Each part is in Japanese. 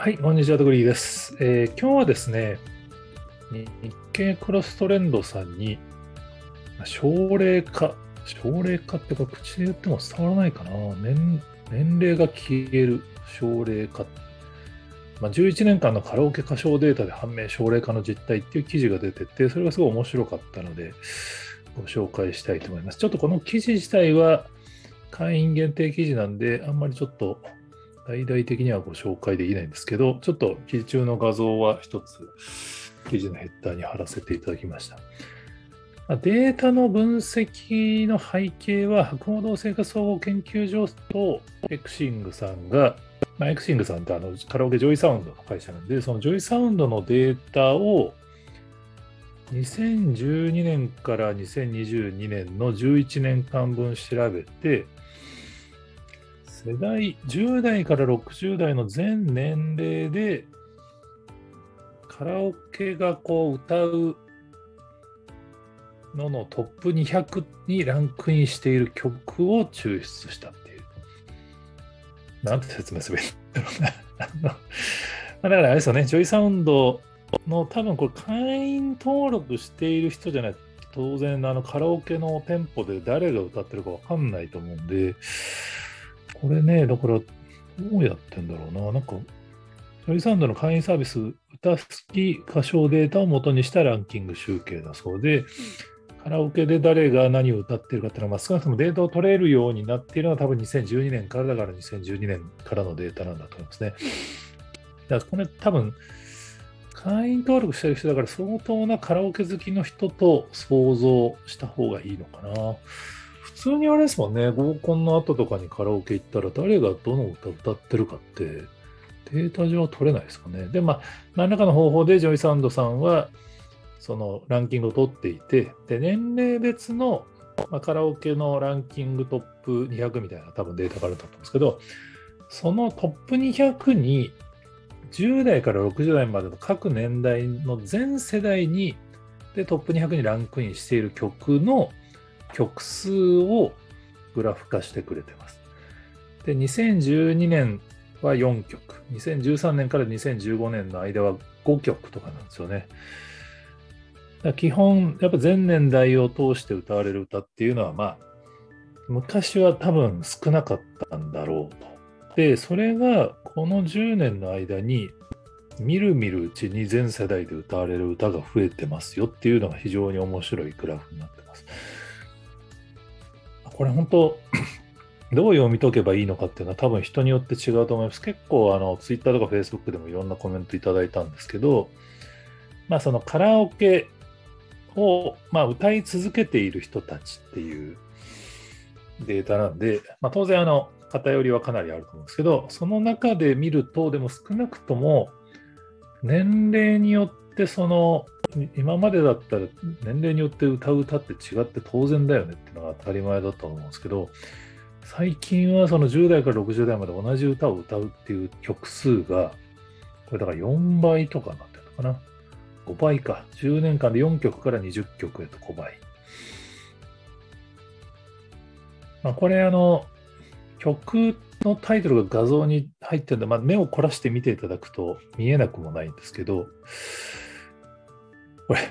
はい、こんにちは、トグリーです、えー今日はですね、日経クロストレンドさんに、まあ奨励化、奨励化ってこれ口で言っても伝わらないかな。年年齢が消える奨励化。まあ、11年間のカラオケ歌唱データで判明奨励化の実態っていう記事が出てて、それがすごい面白かったので、ご紹介したいと思います。ちょっとこの記事自体は会員限定記事なんで、あんまりちょっと大々的にはご紹介できないんですけど、ちょっと記事中の画像は一つ記事のヘッダーに貼らせていただきました。データの分析の背景は、博報堂生活総合研究所とエクシングさんが、まあ、エクシングさんってあのカラオケ JOYSOUND の会社なんで、その JOYSOUND のデータを2012年から2022年の11年間分調べて、世代、10代から60代の全年齢で、カラオケがこう歌うののトップ200にランクインしている曲を抽出したっていう。なんて説明すればいいんだろうな。だからあれですよね、 JOYSOUND の多分これ会員登録している人じゃないと当然あのカラオケの店舗で誰が歌ってるかわかんないと思うんで、これね、だからどうやってんだろうな。なんか、ジョイサンドの会員サービス、歌好き歌唱データを元にしたランキング集計だそうで、カラオケで誰が何を歌ってるかっていうのは、まあ、少なくともデータを取れるようになっているのは多分2012年からだから2012年からのデータなんだと思いますね。だからこれ多分、会員登録してる人だから相当なカラオケ好きの人と想像した方がいいのかな。普通にあれですもんね、合コンの後とかにカラオケ行ったら誰がどの歌歌ってるかってデータ上は取れないですかね。で、まあ、何らかの方法で JOYSOUND さんはそのランキングを取っていて、で、年齢別の、ま、カラオケのランキングトップ200みたいな多分データがあると思うんですけど、そのトップ200に10代から60代までの各年代の全世代にでトップ200にランクインしている曲の曲数をグラフ化してくれてます。で、2012年は4曲、2013年から2015年の間は5曲とかなんですよね。だ基本、やっぱ全年代を通して歌われる歌っていうのは、まあ、昔は多分少なかったんだろうと。で、それがこの10年の間に、みるみるうちに全世代で歌われる歌が増えてますよっていうのが非常に面白いグラフになってます。これ本当、どう読み解けばいいのかっていうのは多分人によって違うと思います。結構あの Twitter とか Facebook でもいろんなコメントいただいたんですけど、まあそのカラオケを、まあ、歌い続けている人たちっていうデータなんで、まあ、当然あの偏りはかなりあると思うんですけど、その中で見ると、でも少なくとも年齢によってその今までだったら年齢によって歌う歌って違って当然だよねっていうのが当たり前だと思うんですけど、最近はその10代から60代まで同じ歌を歌うっていう曲数が、これだから4倍とかになってるのかな？5倍か。10年間で4曲から20曲へと5倍。まあ、これあの、曲のタイトルが画像に入ってるんで、まあ、目を凝らして見ていただくと見えなくもないんですけど、これ、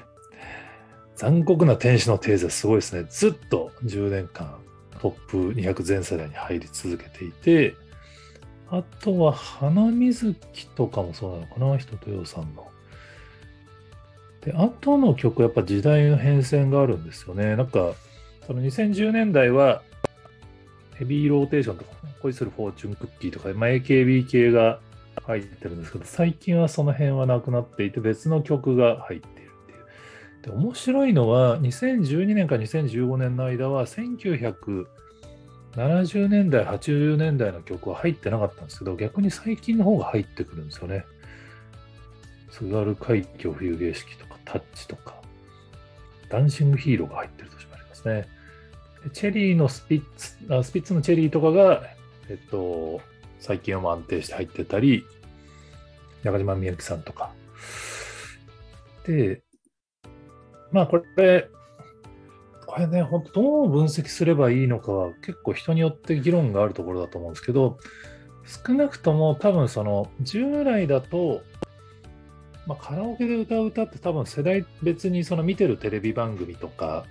残酷な天使のテーゼすごいですね。ずっと10年間トップ200全世代に入り続けていて、あとは花水木とかもそうなのかな、人とよさんの。で、後の曲、やっぱ時代の変遷があるんですよね。なんか、その2010年代は、ヘビーローテーションとか、恋するフォーチュンクッキーとか、まあ、AKB 系が入ってるんですけど、最近はその辺はなくなっていて、別の曲が入って。で、面白いのは、2012年から2015年の間は、1970年代、80年代の曲は入ってなかったんですけど、逆に最近の方が入ってくるんですよね。津軽海峡冬景色とか、タッチとか、ダンシングヒーローが入ってる年もありますね。チェリーのスピッツあ、スピッツのチェリーとかが、えっと、最近は安定して入ってたり、中島みゆきさんとか。で、まあこれ、これね、本当どう分析すればいいのかは結構人によって議論があるところだと思うんですけど、少なくとも多分その従来だと、まあ、カラオケで歌う歌って多分世代別にその見てるテレビ番組とか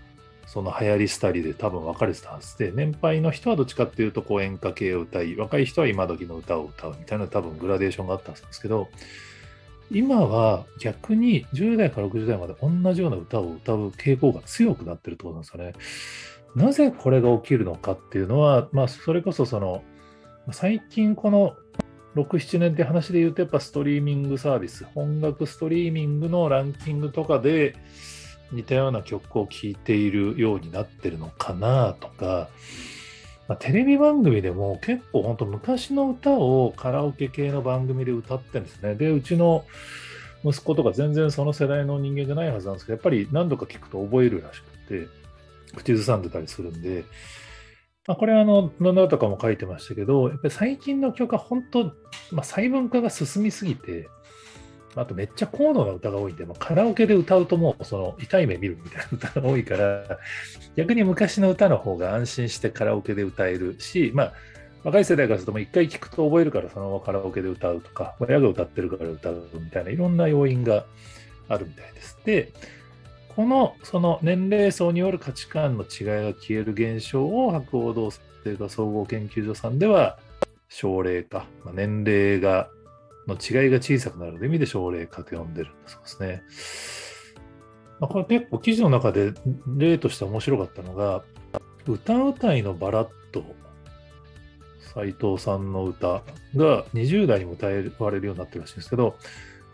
その流行り廃りで多分分かれてたはずで年配の人はどっちかっていうとこう演歌系を歌い若い人は今時の歌を歌うみたいな多分グラデーションがあったんですけど今は逆に10代から60代まで同じような歌を歌う傾向が強くなってるってことなんですよね。なぜこれが起きるのかっていうのは、まあ、それこそその最近この6、7年って話で言うと、やっぱストリーミングサービス、音楽ストリーミングのランキングとかで似たような曲を聴いているようになってるのかなとか、まあ、テレビ番組でも結構本当昔の歌をカラオケ系の番組で歌ってるんですね。で、うちの息子とか全然その世代の人間じゃないはずなんですけど、やっぱり何度か聞くと覚えるらしくて、口ずさんでたりするんで、まあ、これはあの、ノーとかも書いてましたけど、やっぱり最近の曲は本当、まあ、細分化が進みすぎて、あとめっちゃ高度な歌が多いんで、まあ、カラオケで歌うともうその痛い目見るみたいな歌が多いから、逆に昔の歌の方が安心してカラオケで歌えるし、まあ、若い世代からするともう一回聴くと覚えるからそのままカラオケで歌うとか、親が歌ってるから歌うみたいないろんな要因があるみたいです。で、このその年齢層による価値観の違いが消える現象を博報堂生化総合研究所さんでは奨励化、まあ、年齢がの違いが小さくなるという意味で奨励化と呼んでるんだそうですね。まあ、これ結構記事の中で例として面白かったのが歌うたいのバラッド斎藤さんの歌が20代にも歌われるようになってるらしいんですけど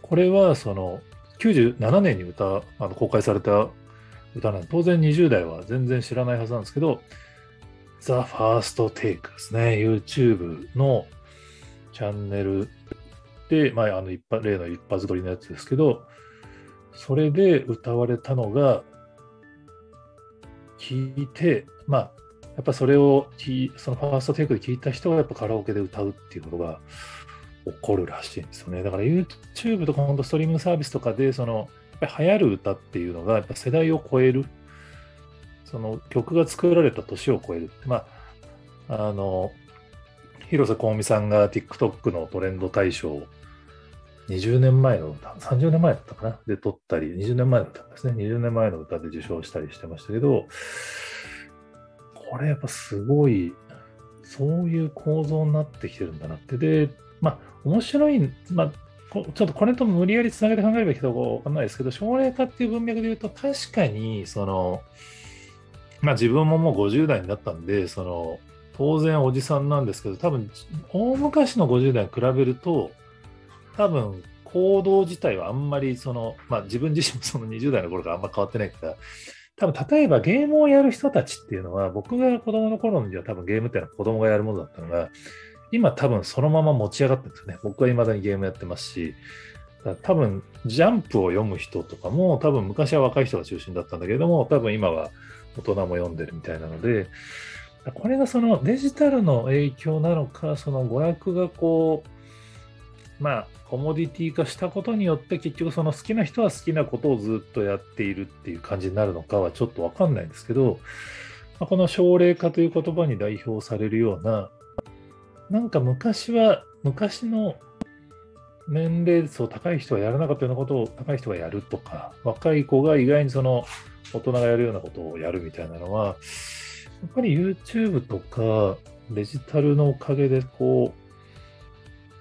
これはその97年に歌、あの公開された歌なんで、当然20代は全然知らないはずなんですけど、The First Take ですね。YouTube のチャンネル、まあ、あの一発例の一発撮りのやつですけど、それで歌われたのが、聞いて、まあ、やっぱそれを、そのファーストテイクで聞いた人がやっぱカラオケで歌うっていうことが、起こるらしいんですよね。だから YouTube とか本当ストリーミングサービスとかで、その、やっぱり流行る歌っていうのが、やっぱ世代を超える、その曲が作られた年を超えるって、まあ、あの、広瀬香美さんが TikTok のトレンド大賞20年前の歌、30年前だったかな？で撮ったり、20年前の歌ですね。20年前の歌で受賞したりしてましたけど、これやっぱすごい、そういう構造になってきてるんだなって。で、まあ、面白い、まあ、ちょっとこれと無理やりつなげて考えればいいかわかんないですけど、奨励化っていう文脈で言うと、確かに、その、まあ自分ももう50代になったんで、その、当然おじさんなんですけど、多分、大昔の50代に比べると、多分、行動自体はあんまり、その、まあ自分自身もその20代の頃からあんま変わってないから、多分、例えばゲームをやる人たちっていうのは、僕が子供の頃には多分ゲームっていうのは子供がやるものだったのが、今多分そのまま持ち上がってるんですよね。僕は未だにゲームやってますし、多分ジャンプを読む人とかも多分昔は若い人が中心だったんだけども、多分今は大人も読んでるみたいなので、これがそのデジタルの影響なのか、その娯楽がこう、まあ、コモディティ化したことによって結局その好きな人は好きなことをずっとやっているっていう感じになるのかはちょっとわかんないんですけど、この奨励化という言葉に代表されるような、なんか昔は、昔の年齢層高い人がやらなかったようなことを高い人がやるとか、若い子が意外にその大人がやるようなことをやるみたいなのは、やっぱり YouTube とかデジタルのおかげでこう、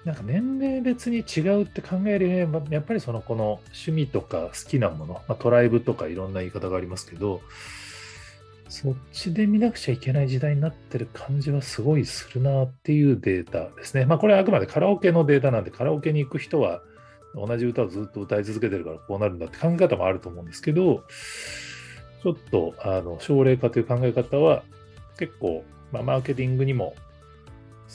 なんか年齢別に違うって考えるよりやっぱりそのこの趣味とか好きなもの、まあ、トライブとかいろんな言い方がありますけど、そっちで見なくちゃいけない時代になってる感じはすごいするなっていうデータですね。まあこれはあくまでカラオケのデータなんで、カラオケに行く人は同じ歌をずっと歌い続けてるからこうなるんだって考え方もあると思うんですけど、ちょっとあの奨励化という考え方は結構、まあ、マーケティングにも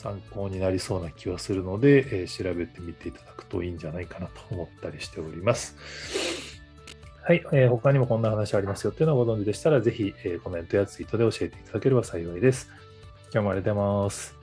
参考になりそうな気はするので、えー、調べてみていただくといいんじゃないかなと思ったりしております。はい、えー、他にもこんな話ありますよっていうのをご存知でしたら、ぜひ、えー、コメントやツイートで教えていただければ幸いです。今日もありがとうございます。